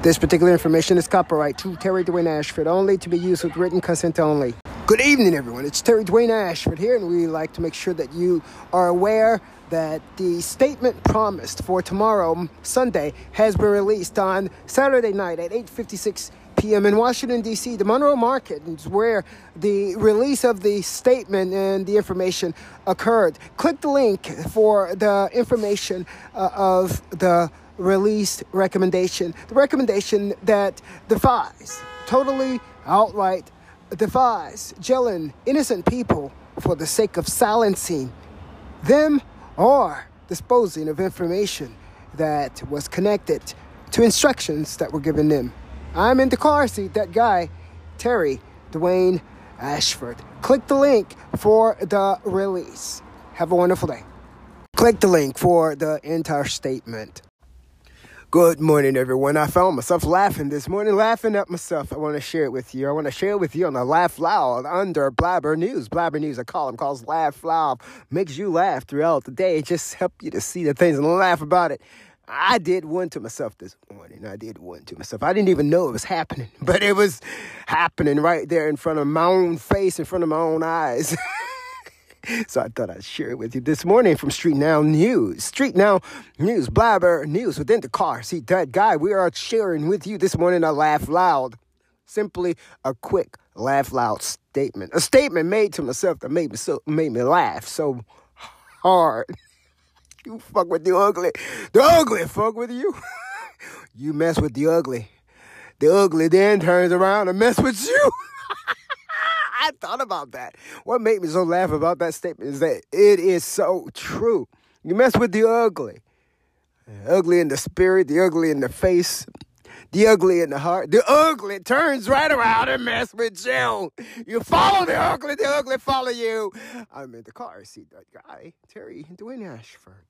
This particular information is copyright to Terry Dwayne Ashford only to be used with written consent only. Good evening, everyone. It's Terry Dwayne Ashford here, and we like to make sure that you are aware that the statement promised for tomorrow, Sunday, has been released on Saturday night at 8:56 p.m. in Washington D.C. The Monroe Market is where the release of the statement and the information occurred. Click the link for the information uh, of the released recommendation. The recommendation that defies, totally outright defies jailing innocent people for the sake of silencing them or disposing of information that was connected to instructions that were given them. I'm in the car seat, that guy, Terry Dwayne Ashford. Click the link for the release. Have a wonderful day. Click the link for the entire statement. Good morning, everyone. I found myself laughing this morning, laughing at myself. I want to share it with you. I want to share it with you on the Laugh Loud under Blabber News. Blabber News, a column calls Laugh Loud, makes you laugh throughout the day, just help you to see the things and laugh about it. I did one to myself this morning. I did one to myself. I didn't even know it was happening, but it was happening right there in front of my own face, in front of my own eyes. so I thought I'd share it with you this morning from Street Now News. Street Now News, blabber news within the car. See, that guy, we are sharing with you this morning a laugh loud. Simply a quick laugh loud statement. A statement made to myself that made me so made me laugh so hard. you fuck with the ugly. The ugly fuck with you. you mess with the ugly. The ugly then turns around and mess with you. I thought about that. What made me so laugh about that statement is that it is so true. You mess with the ugly. The ugly in the spirit, the ugly in the face, the ugly in the heart. The ugly turns right around and mess with you. You follow the ugly, the ugly follow you. I'm in the car. See that guy, Terry Dwayne Ashford.